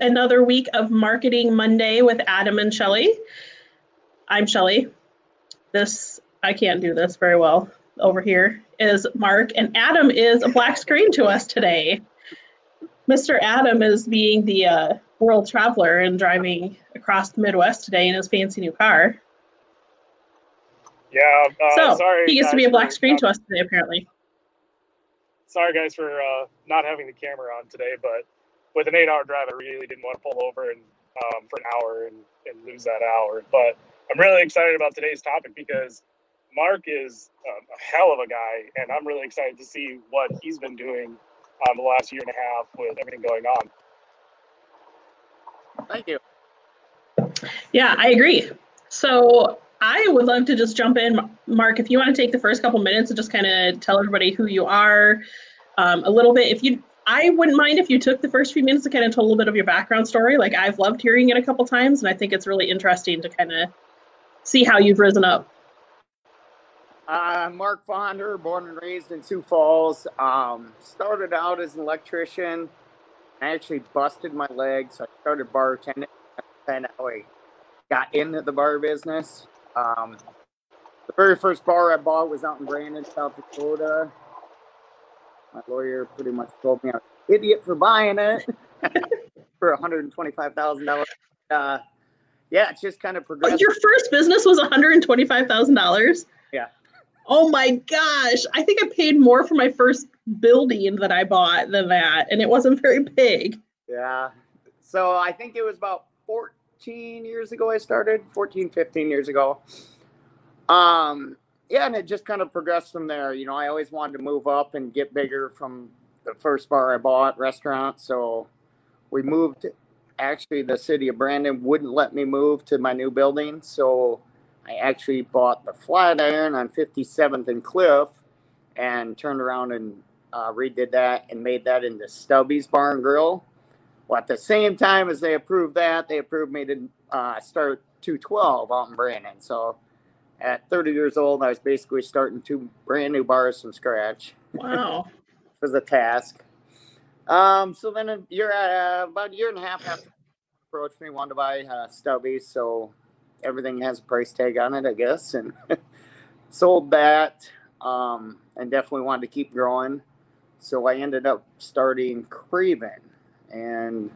another week of Marketing Monday with Adam and Shelly. I'm Shelly. This, I can't do this very well. Over here is Mark, and Adam is a black screen to us today. Mr. Adam is being the uh, world traveler and driving across the Midwest today in his fancy new car. Yeah, uh, so sorry. he gets to be a black screen to us today, apparently. Sorry, guys, for uh, not having the camera on today, but with an eight-hour drive, I really didn't want to pull over and um, for an hour and, and lose that hour. But I'm really excited about today's topic because Mark is um, a hell of a guy, and I'm really excited to see what he's been doing um, the last year and a half with everything going on. Thank you. Yeah, I agree. So I would love to just jump in, Mark. If you want to take the first couple minutes and just kind of tell everybody who you are, um, a little bit. If you, I wouldn't mind if you took the first few minutes to kind of tell a little bit of your background story. Like I've loved hearing it a couple times, and I think it's really interesting to kind of see how you've risen up. Uh, Mark Fonder, born and raised in Sioux Falls. Um, started out as an electrician. I actually busted my leg, so I started bartending. How I got into the bar business. Um, the very first bar I bought was out in Brandon, South Dakota. My lawyer pretty much told me I was an idiot for buying it for $125,000. Uh, yeah, it's just kind of progressed. your first business was one hundred twenty-five thousand dollars. Yeah. Oh my gosh! I think I paid more for my first building that I bought than that, and it wasn't very big. Yeah. So I think it was about 14 years ago I started, 14, 15 years ago. Um, yeah, and it just kind of progressed from there. You know, I always wanted to move up and get bigger from the first bar I bought, restaurant. So we moved. Actually, the city of Brandon wouldn't let me move to my new building. So I actually bought the Flatiron on 57th and Cliff and turned around and uh, redid that and made that into Stubby's Bar and Grill. Well, at the same time as they approved that, they approved me to uh, start 212 out in Brandon. So at 30 years old, I was basically starting two brand new bars from scratch. Wow. It was a task. Um, so then a year, uh, about a year and a half after approached me, wanted to buy uh, Stubby's. So everything has a price tag on it, I guess, and sold that. Um, and definitely wanted to keep growing. So I ended up starting Craven, and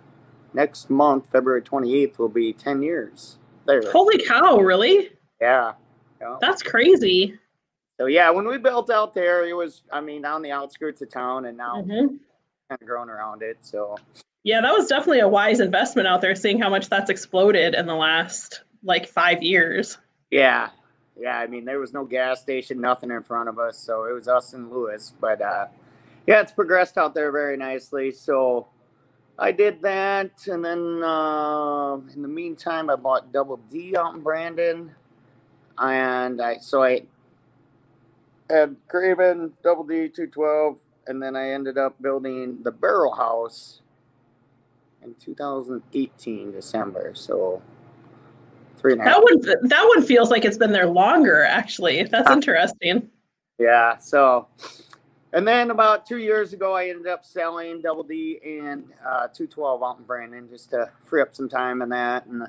next month, February 28th, will be 10 years there. Holy cow! Really? Yeah. Yeah. That's crazy. So yeah, when we built out there, it was, I mean, on the outskirts of town, and now Mhm. kind of growing around it. So Yeah, that was definitely a wise investment out there. Seeing how much that's exploded in the last like five years. yeah, yeah. I mean, there was no gas station, nothing in front of us, so it was us and Lewis. But uh, yeah, it's progressed out there very nicely. So I did that, and then uh, in the meantime, I bought Double D out in Brandon, and I so I had Craven Double D two twelve, and then I ended up building the Barrel House in 2018 December. So three and a half. That one that one feels like it's been there longer. Actually, that's interesting. Yeah. So, and then about two years ago, I ended up selling Double D and uh, 212 out in Brandon just to free up some time in that. And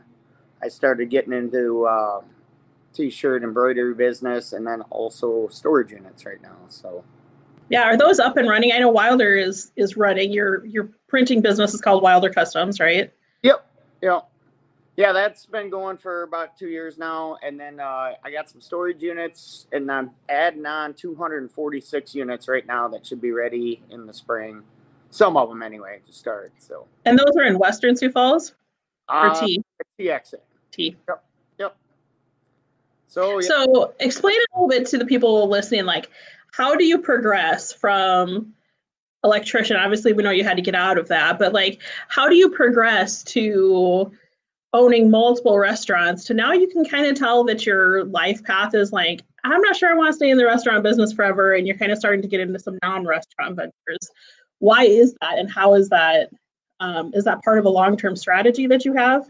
I started getting into uh, t-shirt embroidery business and then also storage units right now. So, Yeah, are those up and running? I know Wilder is is running. Your your printing business is called Wilder Customs, right? yep, yep. Yeah, that's been going for about two years now. And then uh, I got some storage units and I'm adding on 246 units right now that should be ready in the spring. Some of them anyway to start. So, And those are in Western Sioux Falls or Uh, T TX. T. Yep. So, yeah, So explain a little bit to the people listening, like how do you progress from electrician? Obviously, we know you had to get out of that, but like how do you progress to owning multiple restaurants to now you can kind of tell that your life path is like, I'm not sure I want to stay in the restaurant business forever, and you're kind of starting to get into some non-restaurant ventures. Why is that, and how is that? Um, is that part of a long-term strategy that you have?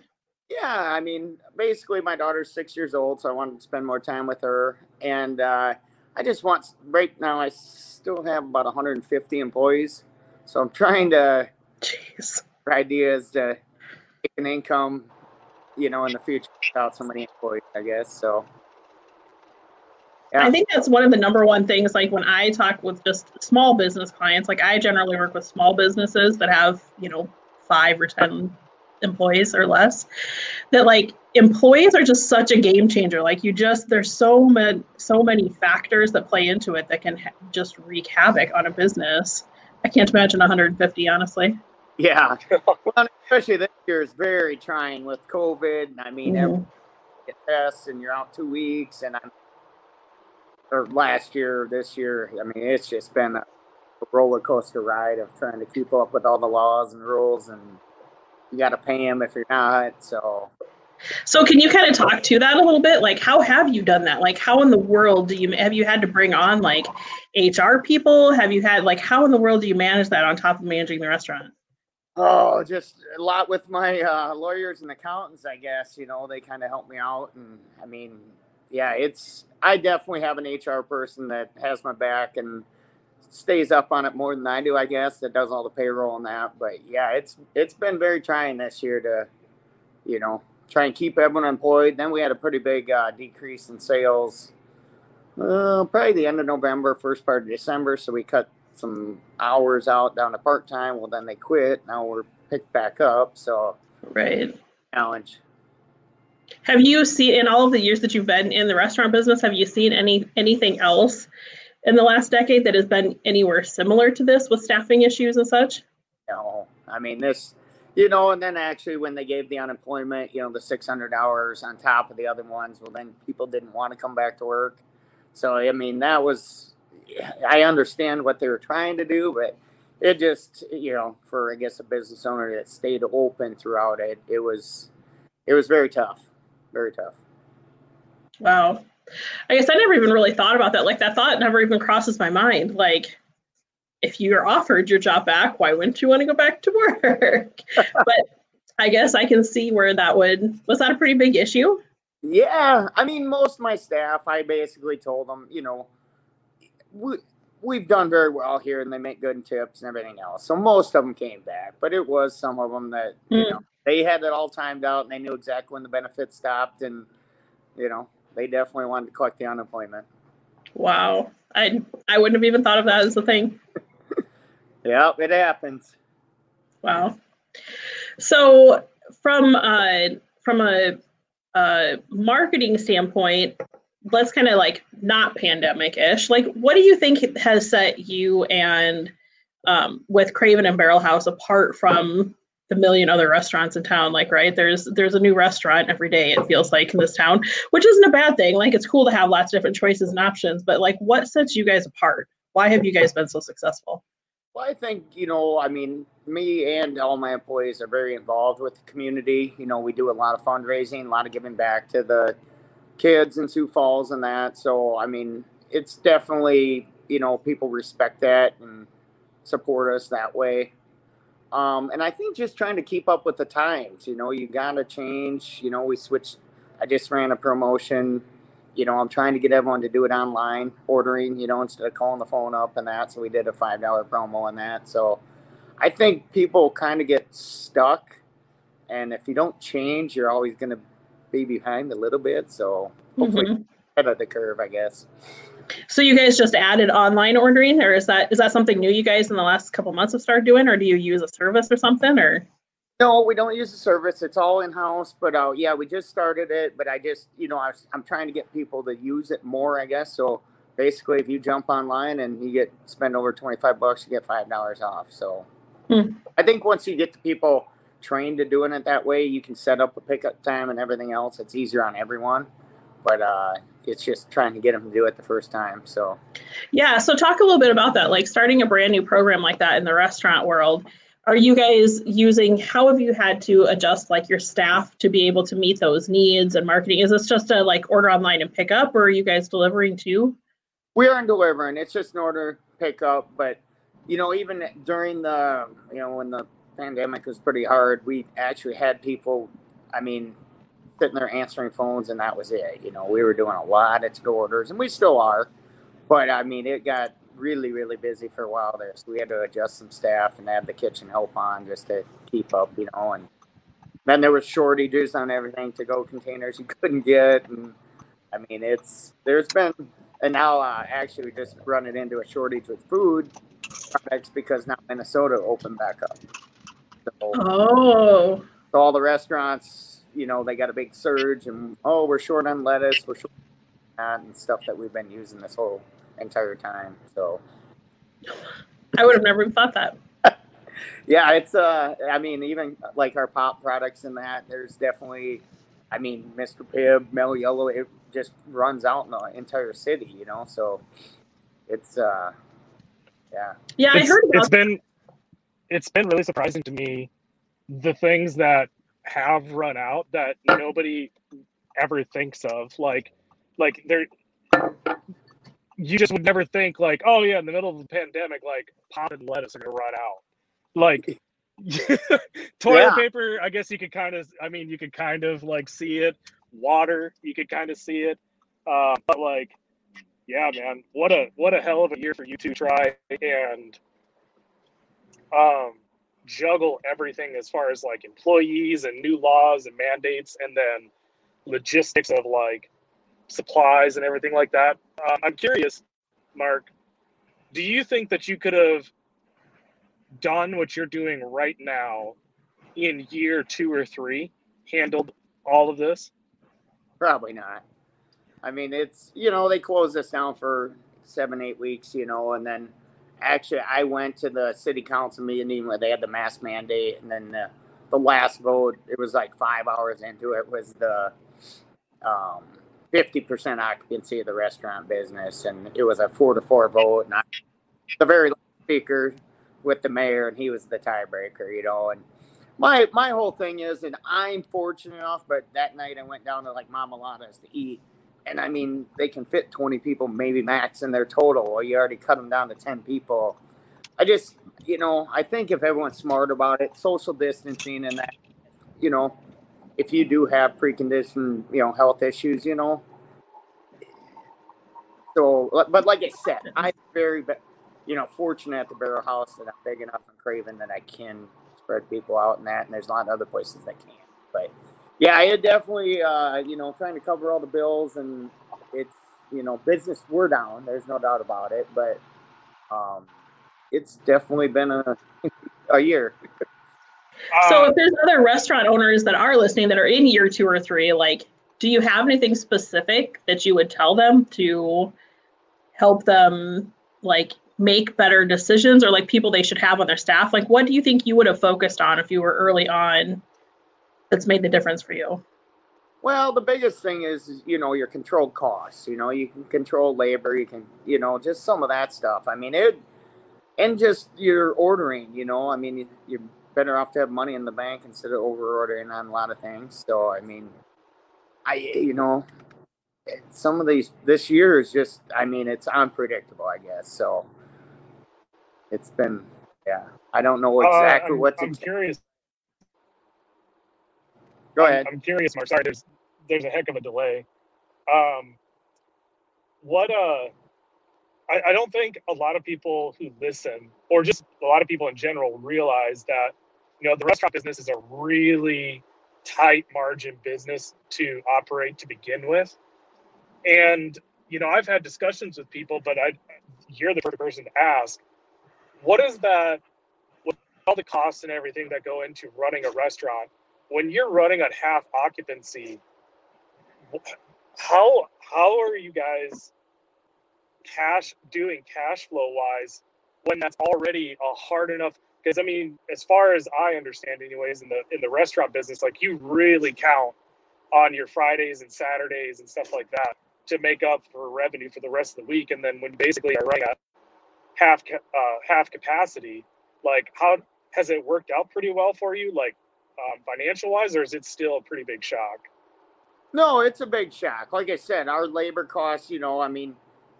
Yeah, I mean, basically, my daughter's six years old, so I wanted to spend more time with her. And uh, I just want, right now, I still have about 150 employees. So I'm trying to Jeez. Our idea is to make an income, you know, in the future without so many employees, I guess. So Yeah. I think that's one of the number one things. Like when I talk with just small business clients, like I generally work with small businesses that have, you know, five or 10 employees or less, that like employees are just such a game changer. Like you just, there's so many, so many factors that play into it that can ha- just wreak havoc on a business. I can't imagine 150, honestly. yeah. Well, especially this year is very trying with COVID. I mean, Mhm. get tests and you're out two weeks, and I'm or last year, this year. I mean, it's just been a roller coaster ride of trying to keep up with all the laws and rules, and you got to pay them if you're not. So So can you kind of talk to that a little bit? Like how have you done that? Like how in the world do you have you had to bring on like HR people? Have you had like how in the world do you manage that on top of managing the restaurant? Oh, just a lot with my uh, lawyers and accountants, I guess. You know, they kind of help me out. And I mean, yeah, it's, I definitely have an HR person that has my back and stays up on it more than I do, I guess, that does all the payroll and that. But yeah, it's, it's been very trying this year to, you know, try and keep everyone employed. Then we had a pretty big uh, decrease in sales, uh, probably the end of November, first part of December. So we cut some hours out down to part time. Well, then they quit. Now we're picked back up. So Right. challenge. Have you seen in all of the years that you've been in the restaurant business, have you seen any anything else in the last decade that has been anywhere similar to this with staffing issues and such? No. I mean this, you know, and then actually when they gave the unemployment, you know, the 600 hours on top of the other ones, well, then people didn't want to come back to work. So I mean that was, I understand what they were trying to do, but it just, you know, for I guess a business owner that stayed open throughout it, it was, it was very tough, very tough. Wow. I guess I never even really thought about that. Like that thought never even crosses my mind. Like if you're offered your job back, why wouldn't you want to go back to work? but I guess I can see where that would was that a pretty big issue? Yeah, I mean, most of my staff, I basically told them, you know, we we've done very well here, and they make good tips and everything else. So most of them came back, but it was some of them that you Hmm. know they had it all timed out, and they knew exactly when the benefits stopped, and you know they definitely wanted to collect the unemployment. Wow. I I wouldn't have even thought of that as a thing. Yeah, it happens. Wow. So from uh from a uh marketing standpoint, let's kind of like not pandemic-ish. Like what do you think has set you and um with Craven and Barrel House apart from the million other restaurants in town like right there's there's a new restaurant every day it feels like in this town which isn't a bad thing like it's cool to have lots of different choices and options but like what sets you guys apart why have you guys been so successful Well, I think, you know, I mean, me and all my employees are very involved with the community. You know, we do a lot of fundraising, a lot of giving back to the kids in Sioux Falls and that. So, I mean, it's definitely, you know, people respect that and support us that way. Um, and I think just trying to keep up with the times, you know, you got to change. You know, we switched, I just ran a promotion. You know, I'm trying to get everyone to do it online, ordering, you know, instead of calling the phone up and that. So we did a $5 promo on that. So I think people kind of get stuck. And if you don't change, you're always going to be behind a little bit. So hopefully Mhm. ahead of the curve, I guess. So you guys just added online ordering, or is that is that something new you guys in the last couple months have started doing, or do you use a service or something, or? No, we don't use the service. It's all in house. But uh, yeah, we just started it. But I just, you know, I was, I'm trying to get people to use it more, I guess. So basically, if you jump online and you get spend over 25 bucks, you get five dollars off. So Hmm. I think once you get the people trained to doing it that way, you can set up a pickup time and everything else. It's easier on everyone. But uh, it's just trying to get them to do it the first time. So Yeah, so talk a little bit about that, like starting a brand new program like that in the restaurant world. Are you guys using? How have you had to adjust like your staff to be able to meet those needs and marketing? Is this just a like order online and pick up, or are you guys delivering too? we aren't delivering. It's just an order pickup. But you know, even during the you know when the pandemic was pretty hard, we actually had people. I mean, sitting there answering phones, and that was it. You know, we were doing a lot of to orders, and we still are. But I mean, it got really, really busy for a while there. So we had to adjust some staff and have the kitchen help on just to keep up, you know. And then there was shortages on everything to go containers you couldn't get. And I mean, it's, there's been, and now uh, actually we just running into a shortage with food products because now Minnesota opened back up. So, oh. So all the restaurants, you know, they got a big surge and, oh, we're short on lettuce, we're short on that and stuff that we've been using this whole entire time. So I would have never thought that. yeah, it's uh I mean, even like our pop products and that, there's definitely I mean, Mr. Pibb, Mellow Yellow, it just runs out in the entire city, you know. So it's uh yeah. Yeah, it's, I heard it's been it's been really surprising to me the things that have run out that nobody ever thinks of. Like like there you just would never think like, oh yeah, in the middle of the pandemic, like pop and lettuce are gonna run out. Like toilet yeah. paper, I guess you could kind of I mean you could kind of like see it. Water, you could kind of see it. Uh, but like yeah, man, what a what a hell of a year for you to try and um juggle everything as far as like employees and new laws and mandates and then logistics of like supplies and everything like that. Um, I'm curious, Mark, do you think that you could have done what you're doing right now in year two or three, handled all of this? Probably not. I mean, it's, you know, they closed us down for seven, eight weeks, you know, and then actually I went to the city council meeting where they had the mask mandate, and then the, the last vote, it was like five hours into it, was the um, 50% occupancy of the restaurant business, and it was a four to four vote. And I, the very speaker with the mayor, and he was the tiebreaker, you know. And my my whole thing is, and I'm fortunate enough, but that night I went down to like Mama Lata's to eat, and I mean they can fit 20 people, maybe max, in their total. or you already cut them down to 10 people. I just, you know, I think if everyone's smart about it, social distancing and that, you know, if you do have preconditioned, you know, health issues, you know. So, but like I said, I'm very, you know, fortunate at the Barrel House that I'm big enough and craven that I can spread people out and that, and there's a lot of other places that can't. But yeah, it definitely, uh, you know, trying to cover all the bills and it's, you know, business we're down. There's no doubt about it, but um, it's definitely been a a year. So if there's other restaurant owners that are listening that are in year two or three, like, do you have anything specific that you would tell them to help them like make better decisions or like people they should have on their staff? Like what do you think you would have focused on if you were early on that's made the difference for you? Well, the biggest thing is, you know, your controlled costs. You know, you can control labor, you can, you know, just some of that stuff. I mean, it, and just your ordering, you know, I mean, you're better off to have money in the bank instead of over ordering on a lot of things. So, I mean, I, you know, some of these, this year is just, I mean, it's unpredictable, I guess. So it's been, yeah, I don't know exactly uh, what to. I'm curious. Go ahead. I'm, I'm, curious, Mark. Sorry, there's there's a heck of a delay. Um, what uh, I, I don't think a lot of people who listen, or just a lot of people in general, realize that you know the restaurant business is a really tight margin business to operate to begin with, and you know I've had discussions with people, but I you're the first person to ask, what is that? With all the costs and everything that go into running a restaurant, when you're running at half occupancy, how how are you guys cash doing cash flow wise when that's already a hard enough because I mean, as far as I understand, anyways, in the in the restaurant business, like you really count on your Fridays and Saturdays and stuff like that to make up for revenue for the rest of the week. And then when basically are running at half uh, half capacity, like how has it worked out pretty well for you, like um, financial wise, or is it still a pretty big shock? No, it's a big shock. Like I said, our labor costs, you know, I mean,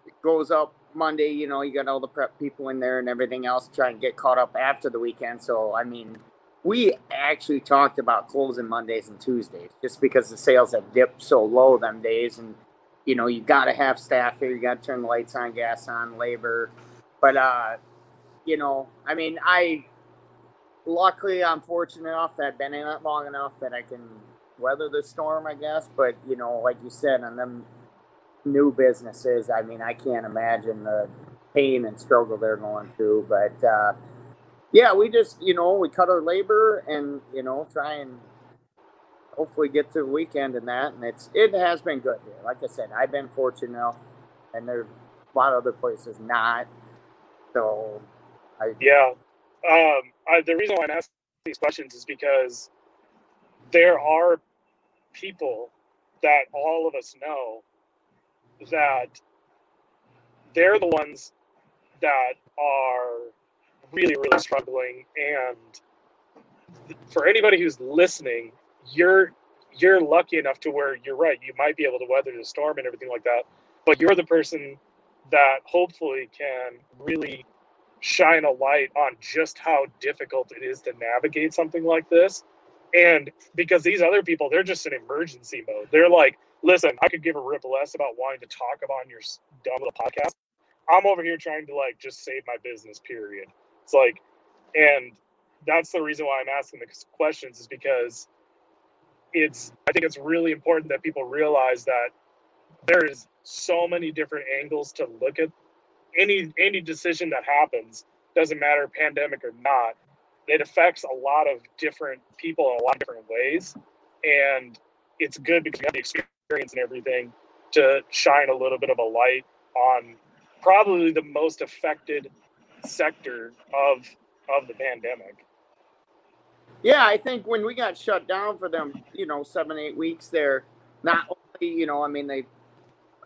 it goes up Monday, you know, you got all the prep people in there and everything else trying to get caught up after the weekend. So, I mean, we actually talked about closing Mondays and Tuesdays just because the sales have dipped so low them days. And, you know, you got to have staff here. You got to turn the lights on, gas on, labor. but uh, you know, I mean, I luckily I'm fortunate enough that I've been in it long enough that I can weather the storm, I guess. But you know, like you said, on them new businesses, I mean, I can't imagine the pain and struggle they're going through. But uh, yeah, we just you know we cut our labor and you know try and hopefully get to the weekend and that, and it's it has been good here. Like I said, I've been fortunate enough, and there's a lot of other places not. So, I Yeah. Um, I, the reason why I'm asking these questions is because there are people that all of us know that they're the ones that are really, really struggling. And for anybody who's listening, you're you're lucky enough to where you're right. You might be able to weather the storm and everything like that, but you're the person that hopefully can really shine a light on just how difficult it is to navigate something like this. And because these other people, they're just in emergency mode. They're like, listen, I could give a rip less about wanting to talk about your dumb little podcast. I'm over here trying to like just save my business, period. It's like, and that's the reason why I'm asking the questions is because it's, I think it's really important that people realize that there's so many different angles to look at any any decision that happens doesn't matter pandemic or not it affects a lot of different people in a lot of different ways. And it's good because you have the experience and everything to shine a little bit of a light on probably the most affected sector of of the pandemic. Yeah, I think when we got shut down for them, you know, seven eight weeks there, not only you know, I mean they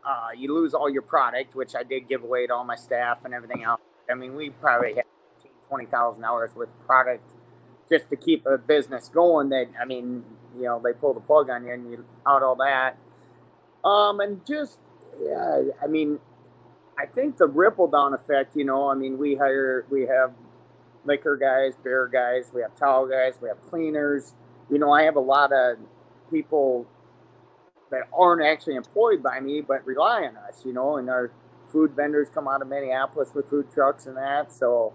uh, you lose all your product, which I did give away to all my staff and everything else. I mean, we probably had 20,000 hours worth of product just to keep a business going. That, I mean, you know, they pull the plug on you and you out all that. Um, and just, yeah, I mean, I think the ripple down effect, you know, I mean, we hire, we have liquor guys, beer guys, we have towel guys, we have cleaners. You know, I have a lot of people that aren't actually employed by me but rely on us, you know, and our food vendors come out of Minneapolis with food trucks and that. So,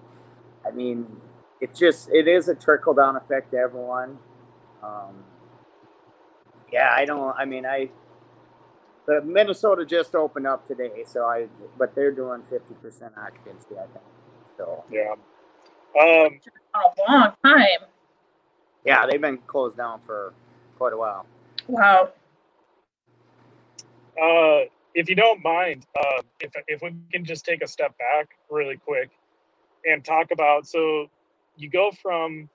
I mean, it just it is a trickle down effect to everyone. Um, yeah, I don't. I mean, I the Minnesota just opened up today, so I but they're doing fifty percent occupancy, I think. So yeah, um, a long time. Yeah, they've been closed down for quite a while. Wow. Uh, if you don't mind, uh, if if we can just take a step back really quick and talk about so you go from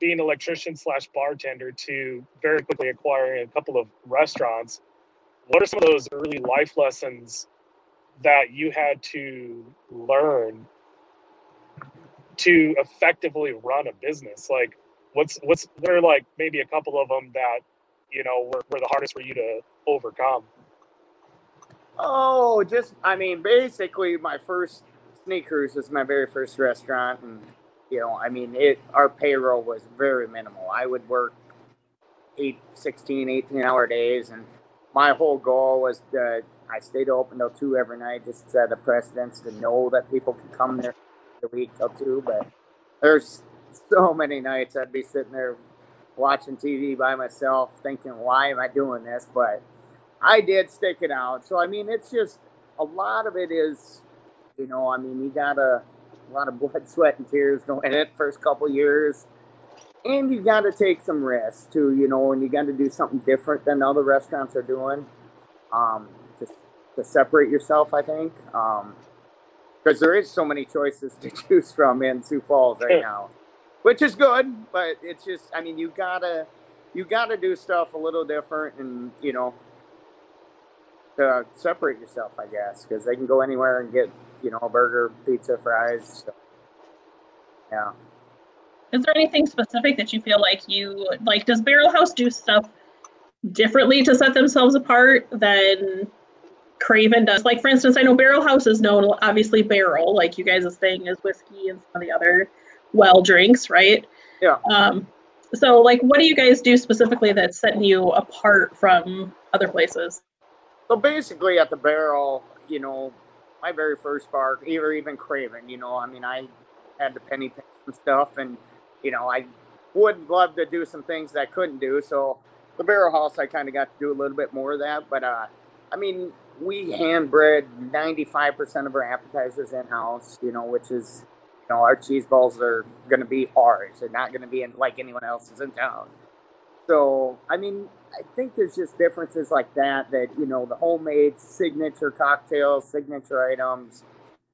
being electrician slash bartender to very quickly acquiring a couple of restaurants. What are some of those early life lessons that you had to learn to effectively run a business? Like, what's what's there like maybe a couple of them that you know were, were the hardest for you to overcome? Oh, just I mean, basically, my first Sneakers was my very first restaurant, and you know, I mean, it our payroll was very minimal. I would work eight, 16, 18 hour days, and my whole goal was that I stayed open till two every night, just to set a precedence to know that people can come there the week till two. But there's so many nights I'd be sitting there watching TV by myself, thinking, "Why am I doing this?" But I did stick it out. So I mean, it's just a lot of it is, you know, I mean, you got a, a lot of blood, sweat, and tears going in it first couple years, and you got to take some risks too, you know, and you got to do something different than other restaurants are doing, um, to to separate yourself. I think, um, because there is so many choices to choose from in Sioux Falls right now, which is good, but it's just, I mean, you gotta. You got to do stuff a little different, and you know, to separate yourself, I guess, because they can go anywhere and get, you know, a burger, pizza, fries. So, yeah. Is there anything specific that you feel like you like? Does Barrel House do stuff differently to set themselves apart than Craven does? Like, for instance, I know Barrel House is known, obviously, barrel, like you guys' thing is whiskey and some of the other well drinks, right? Yeah. Um, so, like, what do you guys do specifically that's setting you apart from other places? So basically, at the barrel, you know, my very first bar, or even Craven. You know, I mean, I had the penny picks and stuff, and you know, I would love to do some things that I couldn't do. So the barrel house, I kind of got to do a little bit more of that. But uh, I mean, we hand bread 95% of our appetizers in house. You know, which is you know, our cheese balls are going to be ours. They're not going to be in like anyone else's in town. So, I mean, I think there's just differences like that, that, you know, the homemade signature cocktails, signature items.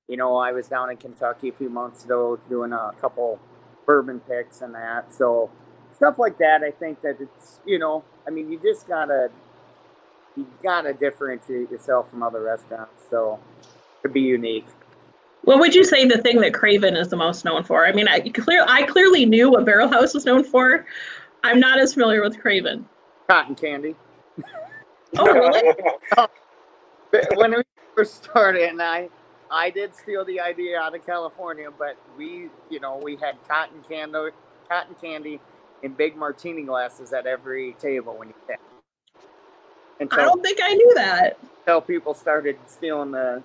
You know, I was down in Kentucky a few months ago doing a couple bourbon picks and that. So, stuff like that, I think that it's, you know, I mean, you just gotta, you gotta differentiate yourself from other restaurants. So, to be unique. What would you say the thing that Craven is the most known for? I mean, I clear I clearly knew what Barrel House was known for. I'm not as familiar with Craven. Cotton candy. Oh, really? when we first started, and I, I did steal the idea out of California, but we, you know, we had cotton candy, cotton candy in big martini glasses at every table when you came. I don't think I knew that. Until people started stealing the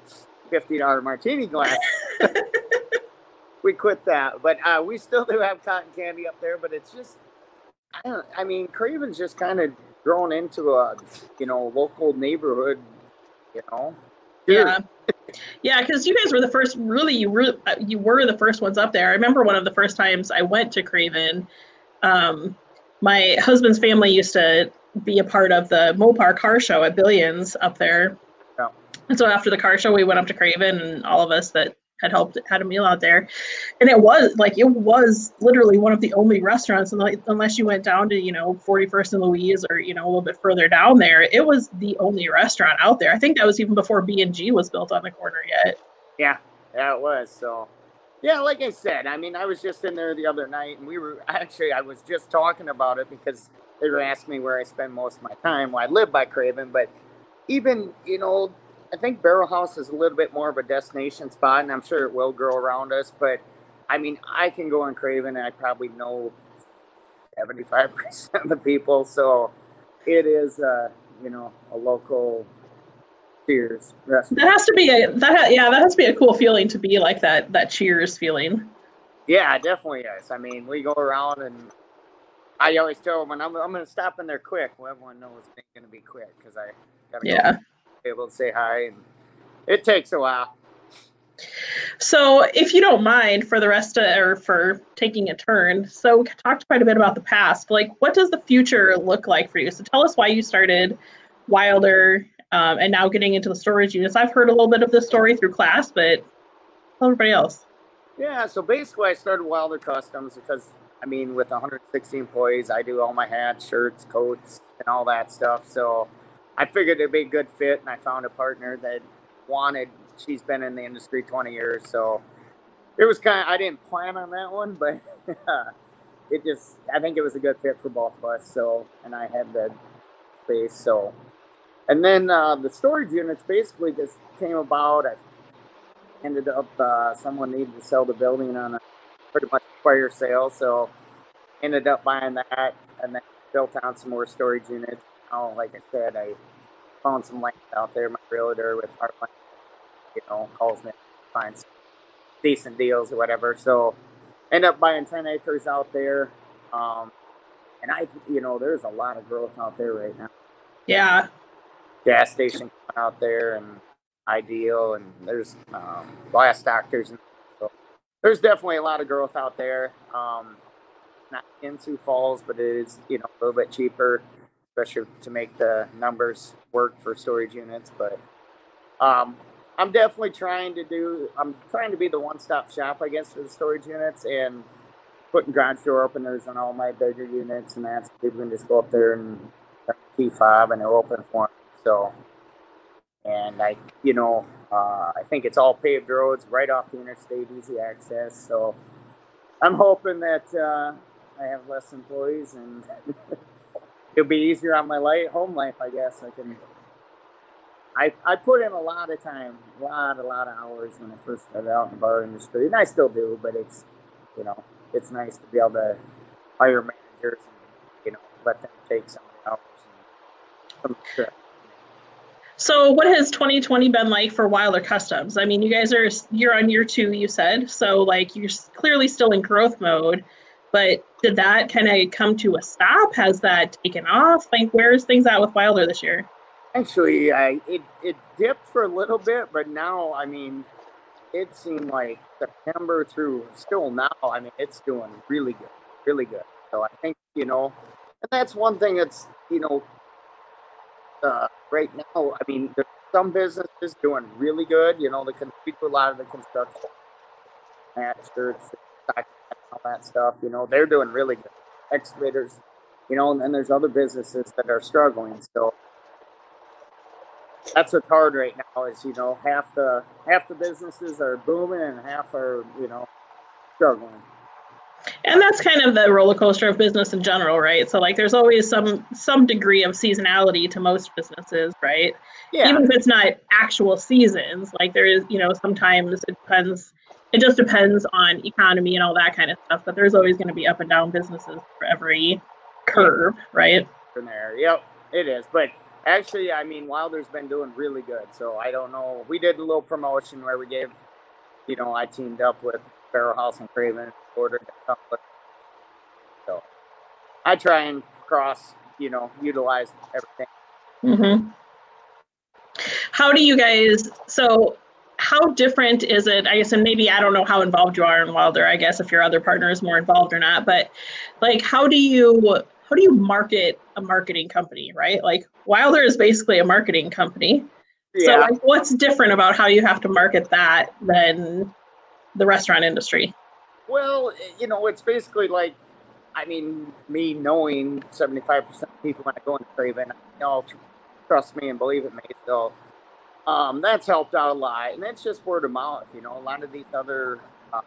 fifty dollar martini glass. we quit that, but uh, we still do have cotton candy up there. But it's just, I don't. I mean, Craven's just kind of grown into a, you know, local neighborhood. You know. Yeah. Yeah, because you guys were the first. Really, you were uh, you were the first ones up there. I remember one of the first times I went to Craven. Um, my husband's family used to be a part of the Mopar car show at Billions up there Yeah. and so after the car show, we went up to Craven, and all of us that had helped had a meal out there, and it was like it was literally one of the only restaurants, unless you went down to you know 41st and Louise or you know a little bit further down there, it was the only restaurant out there. I think that was even before B and G was built on the corner yet. Yeah, it was. So, yeah, like I said, I mean, I was just in there the other night, and we were actually I was just talking about it because they were asking me where I spend most of my time. Well, I live by Craven, but even you know I think Barrel House is a little bit more of a destination spot, and I'm sure it will grow around us. But I mean, I can go in Craven, and I probably know 75% of the people. So it is, uh, you know, a local Cheers restaurant. That has to be a that yeah, that has to be a cool feeling to be like that that Cheers feeling. Yeah, definitely is. I mean, we go around and I always tell them, I'm, I'm going to stop in there quick. Well, everyone knows it's going to be quick because I got to yeah. Go able to say hi, and it takes a while. So, if you don't mind, for the rest of, or for taking a turn, so we talked quite a bit about the past. Like, what does the future look like for you? So, tell us why you started Wilder, um, and now getting into the storage units. I've heard a little bit of this story through class, but tell everybody else. Yeah, so basically, I started Wilder Customs because, I mean, with 160 employees, I do all my hats, shirts, coats, and all that stuff. So I figured it'd be a good fit, and I found a partner that wanted. She's been in the industry 20 years, so it was kind of. I didn't plan on that one, but it just. I think it was a good fit for both of us. So, and I had the space. So, and then uh, the storage units basically just came about. I ended up uh, someone needed to sell the building on a pretty much fire sale, so ended up buying that, and then built out some more storage units know, like I said, I found some land out there. My realtor with Heartland, you know, calls me, finds decent deals or whatever. So end up buying 10 acres out there. Um, and I, you know, there's a lot of growth out there right now. Yeah. Gas station out there and ideal, and there's um, glass doctors. And so there's definitely a lot of growth out there. Um, not in Sioux Falls, but it is, you know, a little bit cheaper especially to make the numbers work for storage units. But um, I'm definitely trying to do. I'm trying to be the one-stop shop, I guess, for the storage units and putting garage door openers on all my bigger units, and that's people can just go up there and key fob and they'll open for them. So, and I, you know, uh, I think it's all paved roads right off the interstate, easy access. So, I'm hoping that uh, I have less employees and it'll be easier on my life, home life, I guess. I can. I I put in a lot of time, a lot, a lot of hours when I first started out in the bar industry, and I still do. But it's, you know, it's nice to be able to hire managers and you know let them take some hours. And some So, what has 2020 been like for Wilder Customs? I mean, you guys are you're on year two, you said, so like you're clearly still in growth mode. But did that kind of come to a stop? Has that taken off? Like, where's things at with Wilder this year? Actually, I it it dipped for a little bit, but now, I mean, it seemed like September through still now. I mean, it's doing really good, really good. So I think you know, and that's one thing that's you know, uh, right now. I mean, there's some businesses doing really good. You know, the do a lot of the construction, shirts, all that stuff. You know, they're doing really good. Excavators, you know, and then there's other businesses that are struggling. So that's what's hard right now is you know half the half the businesses are booming and half are you know struggling and that's kind of the roller coaster of business in general right so like there's always some some degree of seasonality to most businesses right yeah. even if it's not actual seasons like there is you know sometimes it depends it just depends on economy and all that kind of stuff but there's always going to be up and down businesses for every curve right from there yep it is but Actually, I mean, Wilder's been doing really good. So I don't know. We did a little promotion where we gave, you know, I teamed up with Barrel House and Craven, ordered a couple. So I try and cross, you know, utilize everything. Mm-hmm. How do you guys? So how different is it? I guess, and maybe I don't know how involved you are in Wilder. I guess if your other partner is more involved or not, but like, how do you how do you market a marketing company, right? Like Wilder is basically a marketing company. Yeah. So like what's different about how you have to market that than the restaurant industry? Well, you know, it's basically like I mean, me knowing 75% of people when I go into Craven, you know, trust me and believe in me. So um, that's helped out a lot. And that's just word of mouth. You know, a lot of these other uh,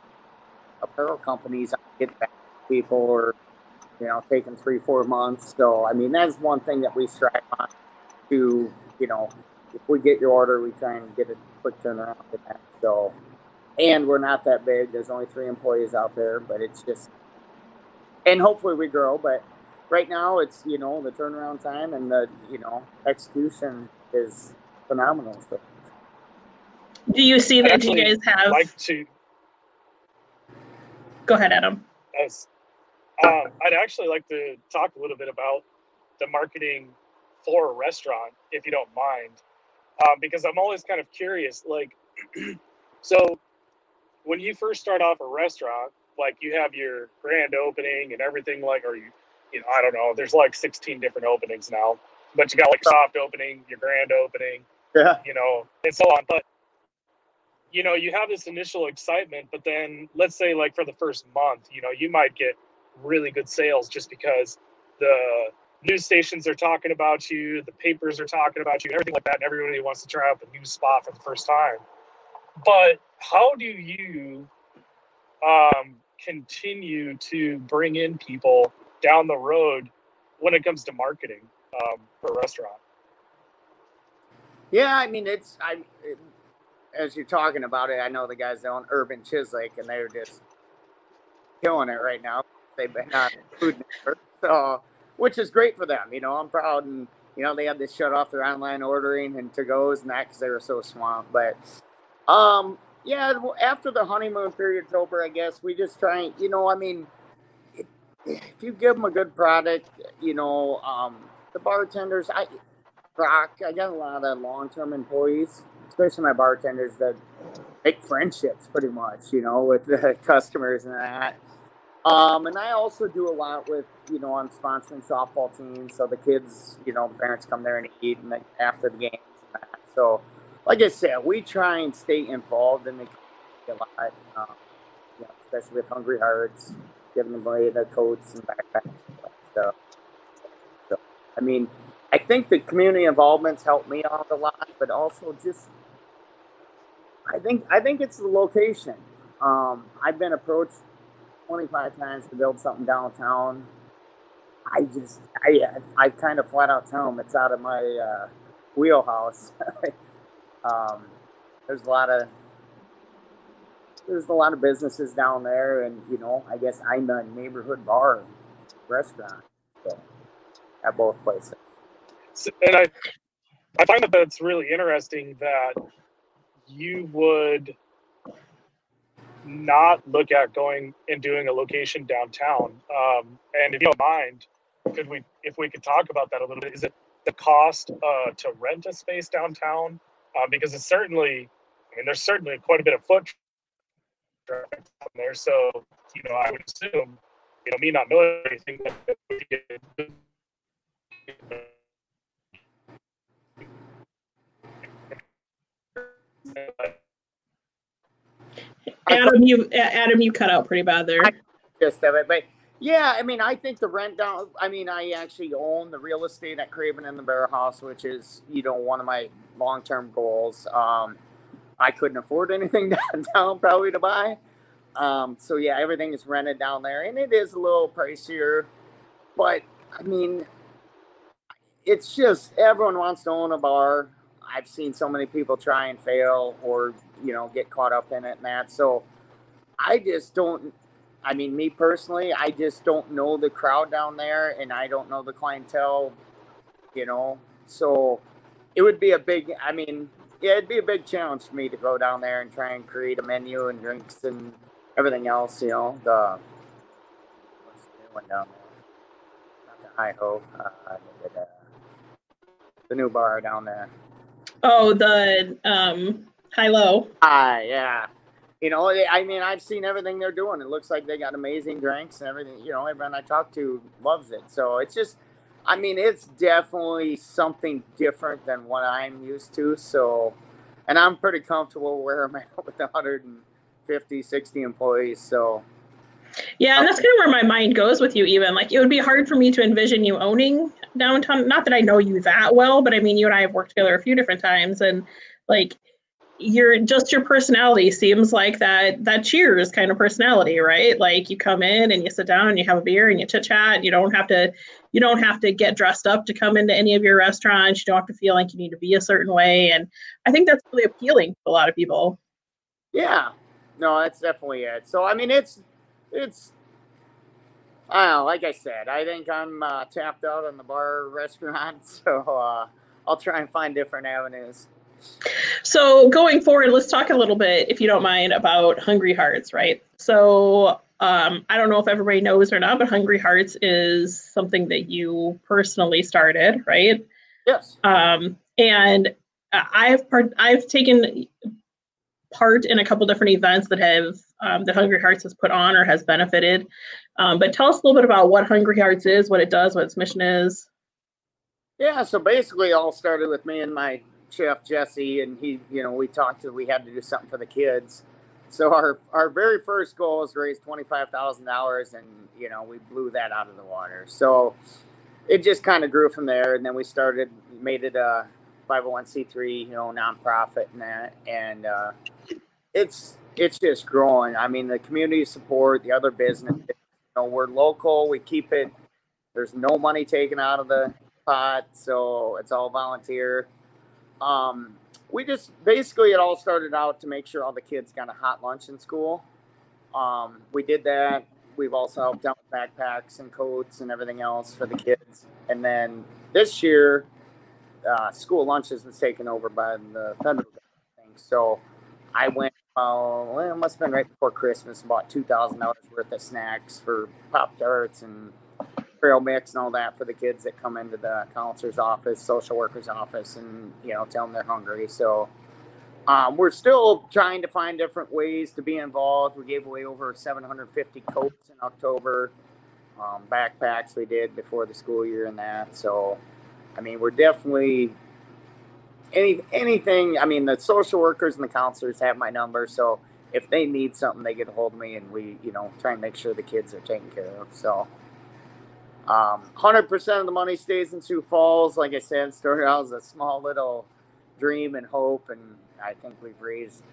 apparel companies get back to people or you know, taking three, four months. So, I mean, that's one thing that we strive on to, you know, if we get your order, we try and get a quick turnaround to that. So, and we're not that big. There's only three employees out there, but it's just, and hopefully we grow. But right now, it's you know the turnaround time and the you know execution is phenomenal. So. Do you see that you guys have? Like to. Go ahead, Adam. As um, I'd actually like to talk a little bit about the marketing for a restaurant, if you don't mind, um, because I'm always kind of curious. Like, so when you first start off a restaurant, like you have your grand opening and everything, like, or you, you know, I don't know, there's like 16 different openings now, but you got like soft opening, your grand opening, yeah, you know, and so on. But you know, you have this initial excitement, but then let's say like for the first month, you know, you might get really good sales just because the news stations are talking about you, the papers are talking about you, everything like that, and everybody wants to try out the new spot for the first time. But how do you um, continue to bring in people down the road when it comes to marketing um, for a restaurant? Yeah, I mean, it's I. It, as you're talking about it, I know the guys down Urban Chislic, and they're just killing it right now they've been on Food Network, so which is great for them. You know, I'm proud, and you know they had to shut off their online ordering and to goes and that because they were so swamped. But um, yeah, after the honeymoon period's over, I guess we just try. You know, I mean, if you give them a good product, you know, um, the bartenders, I rock. I got a lot of long-term employees, especially my bartenders that make friendships pretty much, you know, with the customers and that. Um, and I also do a lot with, you know, I'm sponsoring softball teams, so the kids, you know, parents come there and eat and after the games. So, like I said, we try and stay involved in the community a lot, um, you know, especially with Hungry Hearts, giving them away the coats and backpacks and stuff. So, I mean, I think the community involvement's helped me out a lot, but also just, I think, I think it's the location. Um, I've been approached 25 times to build something downtown. I just, I, I kind of flat out tell them it's out of my uh, wheelhouse. um, there's a lot of, there's a lot of businesses down there, and you know, I guess I'm a neighborhood bar restaurant so, at both places. And I, I find that that's really interesting that you would not look at going and doing a location downtown. Um, and if you don't mind, could we, if we could talk about that a little bit, is it the cost uh, to rent a space downtown? Uh, because it's certainly, I mean, there's certainly quite a bit of foot traffic down there. So, you know, I would assume, you know, me not knowing anything, Adam, you Adam, you cut out pretty bad there. Just of it, but yeah, I mean, I think the rent down. I mean, I actually own the real estate at Craven and the Barrel House, which is you know one of my long term goals. Um, I couldn't afford anything downtown probably to buy, um, so yeah, everything is rented down there, and it is a little pricier, but I mean, it's just everyone wants to own a bar. I've seen so many people try and fail or, you know, get caught up in it and that. So I just don't, I mean, me personally, I just don't know the crowd down there and I don't know the clientele, you know. So it would be a big, I mean, yeah, it'd be a big challenge for me to go down there and try and create a menu and drinks and everything else, you know. The, what's the new one down there? Not the uh, the, the new bar down there. Oh, the um, high low. Ah, yeah. You know, I mean, I've seen everything they're doing. It looks like they got amazing drinks and everything. You know, everyone I talk to loves it. So it's just, I mean, it's definitely something different than what I'm used to. So, and I'm pretty comfortable where I'm at with 150, 60 employees. So, yeah, and that's kind of where my mind goes with you, even. Like, it would be hard for me to envision you owning downtown. Not that I know you that well, but I mean, you and I have worked together a few different times, and like, your just your personality seems like that that cheers kind of personality right? Like you come in and you sit down and you have a beer and you chit chat. You don't have to you don't have to get dressed up to come into any of your restaurants. You don't have to feel like you need to be a certain way and i think that's really appealing to a lot of people. Yeah. No that's definitely it. So i mean it's it's I don't know. Like I said, I think I'm uh, tapped out on the bar restaurant, so uh, I'll try and find different avenues. So going forward, let's talk a little bit, if you don't mind, about Hungry Hearts, right? So um, I don't know if everybody knows or not, but Hungry Hearts is something that you personally started, right? Yes. Um, and I've part, I've taken part in a couple different events that have um, that Hungry Hearts has put on or has benefited. Um, but tell us a little bit about what Hungry Hearts is, what it does, what its mission is. Yeah, so basically, all started with me and my chef Jesse, and he, you know, we talked to we had to do something for the kids. So our our very first goal was raise twenty five thousand dollars, and you know we blew that out of the water. So it just kind of grew from there, and then we started made it a 501c3, you know, nonprofit and that, and uh, it's it's just growing. I mean, the community support, the other business, you know, we're local. We keep it. There's no money taken out of the pot, so it's all volunteer. Um, we just basically it all started out to make sure all the kids got a hot lunch in school. Um, we did that. We've also helped out with backpacks and coats and everything else for the kids. And then this year, uh, school lunches was taken over by the federal government. So I went well, it must have been right before Christmas. Bought two thousand dollars worth of snacks for Pop Tarts and trail mix and all that for the kids that come into the counselor's office, social worker's office, and you know tell them they're hungry. So um, we're still trying to find different ways to be involved. We gave away over 750 coats in October, um, backpacks we did before the school year and that. So, I mean, we're definitely any anything. I mean, the social workers and the counselors have my number, so if they need something, they get a hold of me, and we, you know, try and make sure the kids are taken care of. So, um, hundred percent of the money stays in Sioux Falls. Like I said, started out as a small little dream and hope, and I think we've raised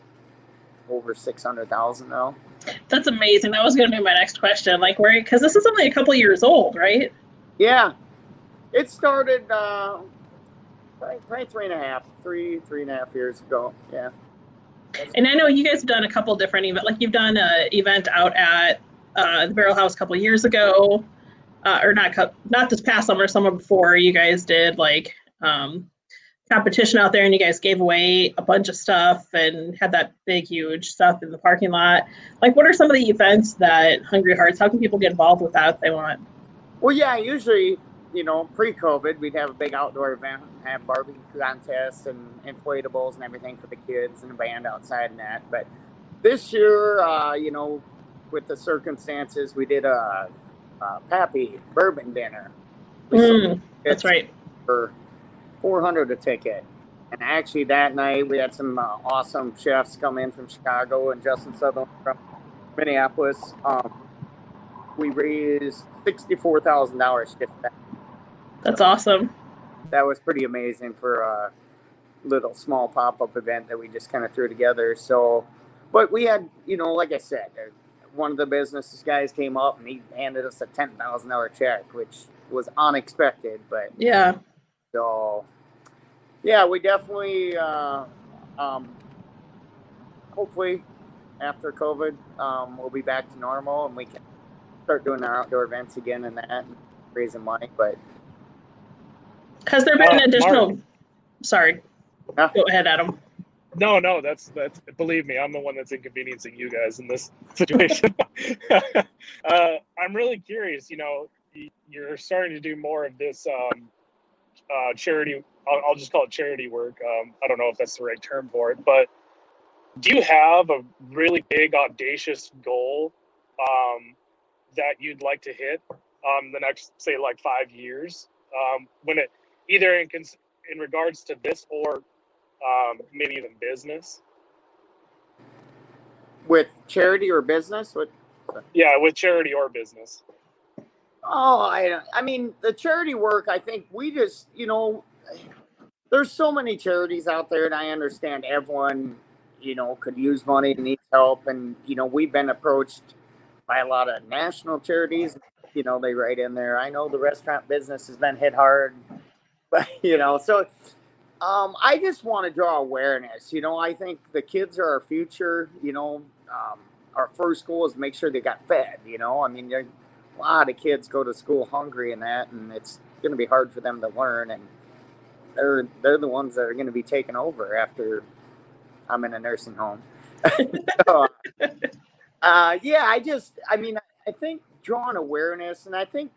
over six hundred thousand now. That's amazing. That was going to be my next question. Like, where because this is only a couple years old, right? Yeah, it started. Uh, right three and a half, three, three and a half years ago. Yeah. And I know you guys have done a couple different events. Like you've done an event out at uh, the Barrel House a couple years ago, uh, or not not this past summer, summer before. You guys did like um, competition out there and you guys gave away a bunch of stuff and had that big huge stuff in the parking lot like what are some of the events that hungry hearts how can people get involved with that if they want well yeah usually you know pre-covid we'd have a big outdoor event have barbecue contests and inflatables and everything for the kids and a band outside and that but this year uh, you know with the circumstances we did a, a Pappy bourbon dinner mm, that's right for 400 a ticket. And actually, that night we had some uh, awesome chefs come in from Chicago and Justin Sutherland from Minneapolis. Um, we raised sixty-four thousand dollars just that. That's awesome. That was pretty amazing for a little small pop-up event that we just kind of threw together. So, but we had, you know, like I said, uh, one of the business guys came up and he handed us a ten thousand dollar check, which was unexpected. But yeah, so, yeah, we definitely, uh, um, hopefully, after COVID, um, we'll be back to normal and we can start doing our outdoor events again and that and raising money. But has there been uh, additional? Mark, sorry, go ahead, Adam. No, no, that's that's. Believe me, I'm the one that's inconveniencing you guys in this situation. uh, I'm really curious. You know, you're starting to do more of this um, uh, charity. I'll, I'll, just call it charity work. Um, I don't know if that's the right term for it, but do you have a really big, audacious goal um, that you'd like to hit um, the next, say, like five years? Um, when it either in cons- in regards to this or um, maybe even business. With charity or business? with Yeah, with charity or business. Oh, I I mean the charity work. I think we just you know, there's so many charities out there, and I understand everyone you know could use money and needs help, and you know we've been approached by a lot of national charities. You know they write in there. I know the restaurant business has been hit hard, but you know so. Um, I just want to draw awareness. You know, I think the kids are our future. You know, um, our first goal is make sure they got fed. You know, I mean, a lot of kids go to school hungry and that, and it's going to be hard for them to learn. And they're they're the ones that are going to be taken over after I'm in a nursing home. so, uh, yeah, I just, I mean, I think drawing awareness, and I think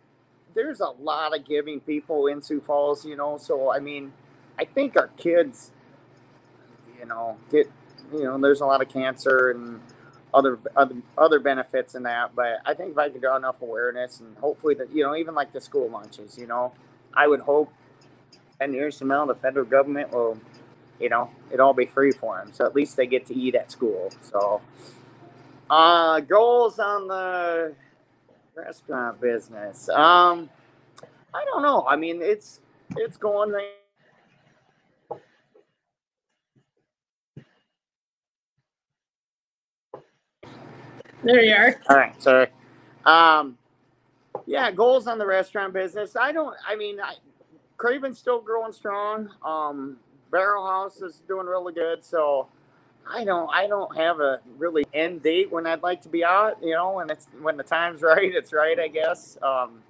there's a lot of giving people in Sioux Falls, you know. So I mean, I think our kids, you know, get, you know, there's a lot of cancer and other other other benefits in that. But I think if I could draw enough awareness and hopefully that you know even like the school lunches, you know, I would hope ten years from now the federal government will, you know, it all be free for them. So at least they get to eat at school. So uh, goals on the restaurant business. Um, I don't know. I mean, it's it's going There you are. All right, sorry. Um, yeah, goals on the restaurant business. I don't. I mean, I, Craven's still growing strong. Um, Barrel House is doing really good. So I don't. I don't have a really end date when I'd like to be out. You know, when it's when the time's right, it's right. I guess. Um,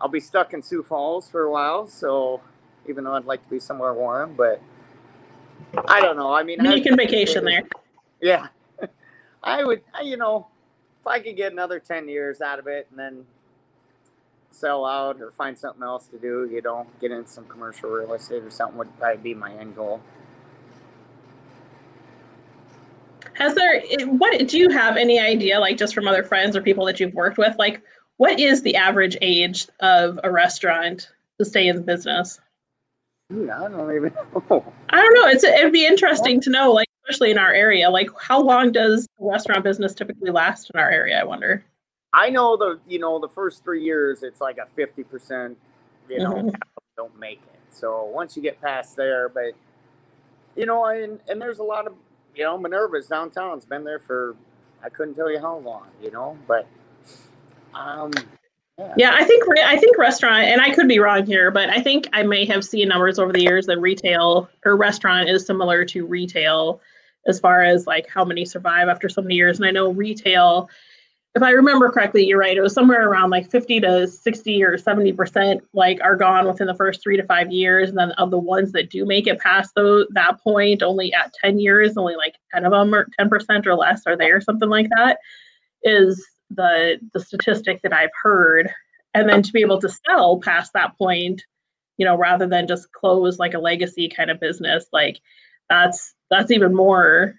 I'll be stuck in Sioux Falls for a while. So even though I'd like to be somewhere warm, but I don't know. I mean, you can vacation there. Yeah, I would, you know, if I could get another 10 years out of it and then sell out or find something else to do, you know, get in some commercial real estate or something would probably be my end goal. Has there, what, do you have any idea, like just from other friends or people that you've worked with, like what is the average age of a restaurant to stay in the business? Dude, I don't even know. I don't know. It's it'd be interesting to know, like especially in our area. Like, how long does the restaurant business typically last in our area? I wonder. I know the you know the first three years it's like a fifty percent, you know, mm-hmm. don't make it. So once you get past there, but you know, and and there's a lot of you know Minerva's downtown's been there for I couldn't tell you how long, you know, but um yeah. yeah, I think I think restaurant, and I could be wrong here, but I think I may have seen numbers over the years that retail or restaurant is similar to retail as far as like how many survive after so many years. And I know retail if I remember correctly, you're right. It was somewhere around like 50 to 60 or 70 percent like are gone within the first three to five years. And then of the ones that do make it past those, that point, only at 10 years, only like 10 of them or 10 percent or less are there, something like that, is the the statistic that I've heard. And then to be able to sell past that point, you know, rather than just close like a legacy kind of business, like that's that's even more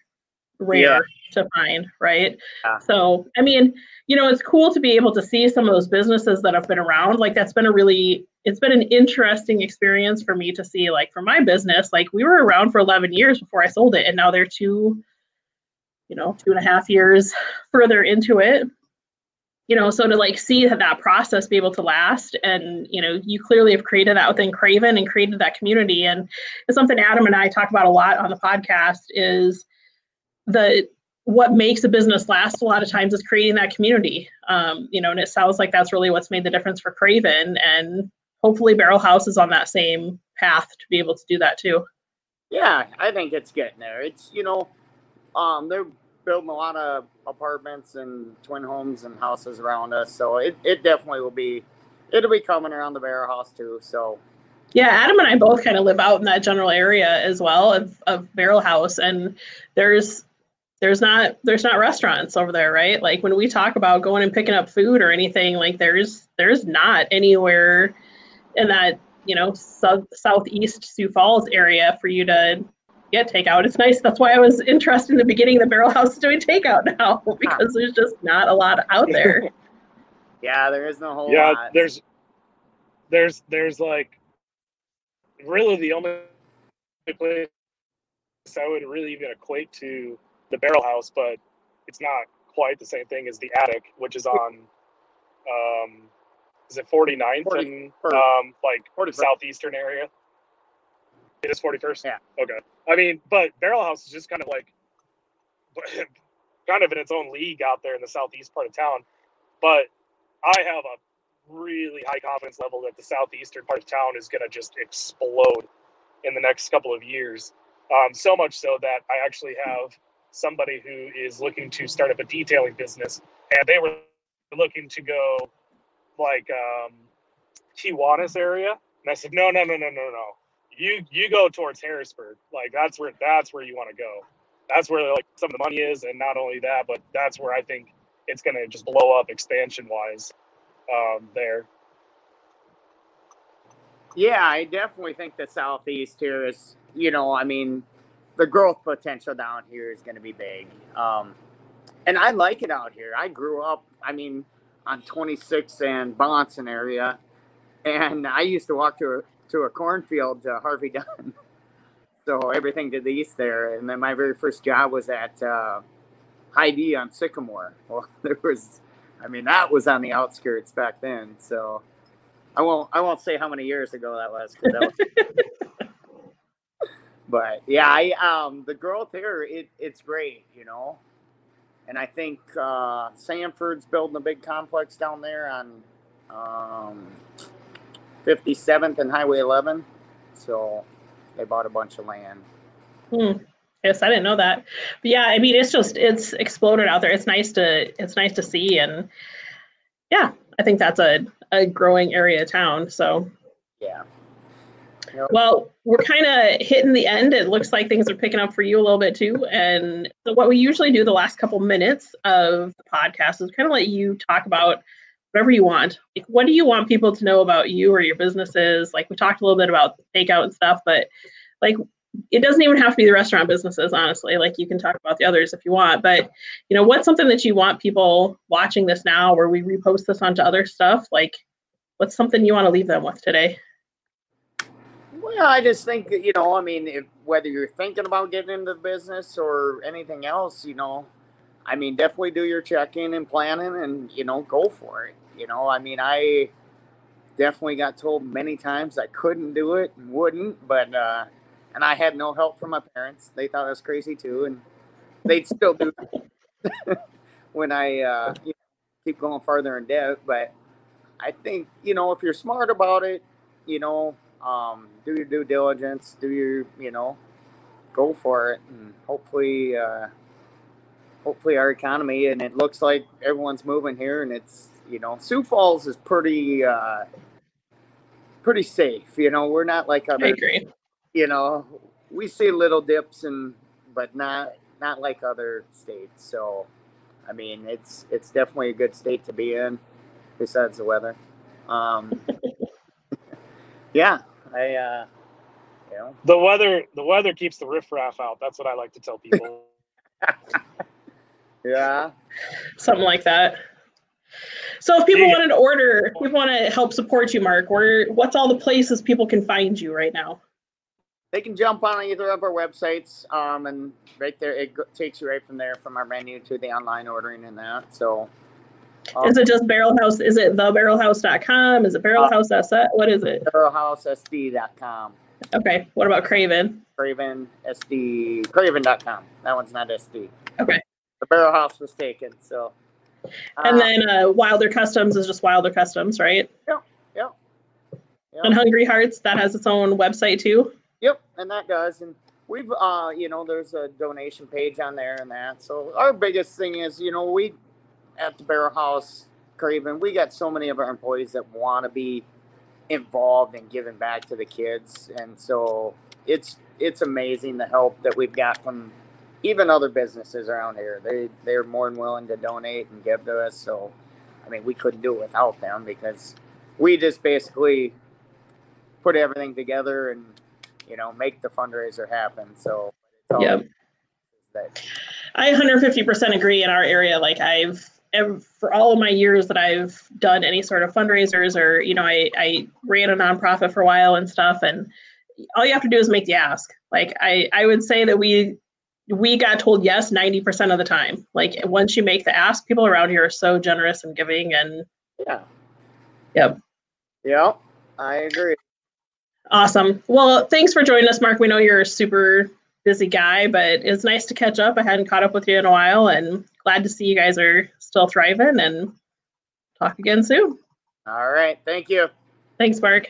rare yeah. to find, right? Yeah. So, I mean, you know, it's cool to be able to see some of those businesses that have been around. Like that's been a really it's been an interesting experience for me to see like for my business, like we were around for 11 years before I sold it and now they're two you know, two and a half years further into it. You know, so to like see that process be able to last, and you know, you clearly have created that within Craven and created that community, and it's something Adam and I talk about a lot on the podcast. Is the what makes a business last a lot of times is creating that community. Um, you know, and it sounds like that's really what's made the difference for Craven, and hopefully Barrel House is on that same path to be able to do that too. Yeah, I think it's getting there. It's you know, um, they're building a lot of apartments and twin homes and houses around us, so it, it definitely will be. It'll be coming around the Barrel House too. So yeah, Adam and I both kind of live out in that general area as well of, of Barrel House, and there's there's not there's not restaurants over there right like when we talk about going and picking up food or anything like there's there's not anywhere in that you know south southeast sioux falls area for you to get takeout it's nice that's why i was interested in the beginning the barrel house is doing takeout now because there's just not a lot out there yeah there is no whole lot. yeah lot. there's there's there's like really the only place i would really even equate to the barrel house, but it's not quite the same thing as the attic, which is on um is it 49th 40, and um like 41st. southeastern area? It is 41st? Yeah. Okay. I mean, but barrel house is just kind of like kind of in its own league out there in the southeast part of town. But I have a really high confidence level that the southeastern part of town is going to just explode in the next couple of years. Um, so much so that I actually have somebody who is looking to start up a detailing business, and they were looking to go like um, Kiwanis area, and I said, no, no, no, no, no, no. You you go towards Harrisburg, like that's where that's where you want to go. That's where like some of the money is, and not only that, but that's where I think it's going to just blow up expansion wise um, there. Yeah, I definitely think the southeast here is, you know, I mean, the growth potential down here is going to be big. Um, and I like it out here. I grew up, I mean, on 26 and Bahnson area, and I used to walk to a to a cornfield to Harvey Dunn. so everything to the east there, and then my very first job was at uh, Hy-Vee on Sycamore. Well, there was, I mean, that was on the outskirts back then. So I won't I won't say how many years ago that was that was. but yeah, I um the growth here it it's great, you know. And I think uh, Sanford's building a big complex down there on um, 57th and Highway 11. So they bought a bunch of land. Hmm. Yes, I didn't know that. But yeah, I mean, it's just it's exploded out there. It's nice to it's nice to see, and yeah, I think that's a a growing area of town. So yeah, well, we're kind of hitting the end. It looks like things are picking up for you a little bit too. And so, what we usually do the last couple minutes of the podcast is kind of let you talk about whatever you want. Like, what do you want people to know about you or your businesses? Like, we talked a little bit about takeout and stuff, but like, it doesn't even have to be the restaurant businesses, honestly. Like, you can talk about the others if you want. But, you know, what's something that you want people watching this now where we repost this onto other stuff? Like, what's something you want to leave them with today? Well, I just think you know, I mean, if, whether you're thinking about getting into the business or anything else, you know, I mean, definitely do your checking and planning, and you know, go for it. You know, I mean, I definitely got told many times I couldn't do it and wouldn't, but uh, and I had no help from my parents. They thought I was crazy too, and they'd still do when I uh, you know, keep going farther in debt. But I think you know, if you're smart about it, you know, um, do your due diligence, do your, you know, go for it, and hopefully, uh, hopefully our economy. And it looks like everyone's moving here, and it's you know Sioux Falls is pretty uh, pretty safe. You know, we're not like I agree. You know, we see little dips and but not not like other states. So, I mean, it's it's definitely a good state to be in. Besides the weather, um, yeah, I uh, you know, The weather the weather keeps the riffraff out. That's what I like to tell people. yeah. Something like that. So if people Yeah. wanted to order, if people want to help support you, Mark, where what's all the places people can find you right now? They can jump on either of our websites, um, and right there it takes you right from there from our menu to the online ordering and that. So, um, Is it just Barrel House? Is it thebarrelhouse.com? Is it Barrel Uh? What is it? barrelhousesd.com, Okay. What about Craven? Craven SD, Craven.com. That one's not SD. Okay. The barrel house was taken. So, And um, then uh, Wilder Customs is just Wilder Customs, right? Yep, yep. And Hungry Hearts, that has its own website too. Yep, and that does. And we've, uh, you know, there's a donation page on there and that. So our biggest thing is, you know, we at the Barrel House, Craven, we got so many of our employees that want to be involved and giving back to the kids, and so it's it's amazing the help that we've got from even other businesses around here. They they're more than willing to donate and give to us. So, I mean, we couldn't do it without them because we just basically put everything together and you know make the fundraiser happen. So, it's all Yep. I 150% agree in our area. Like I've ev- for all of my years that I've done any sort of fundraisers or you know I I ran a nonprofit for a while and stuff and all you have to do is make the ask. Like I I would say that we we got told yes 90% of the time. Like once you make the ask, people around here are so generous and giving and yeah. Yep. Yep. I agree. awesome. Well, thanks for joining us, Mark. We know you're super busy guy, but it's nice to catch up. I hadn't caught up with you in a while and glad to see you guys are still thriving and talk again soon. All right. Thank you. Thanks, Mark.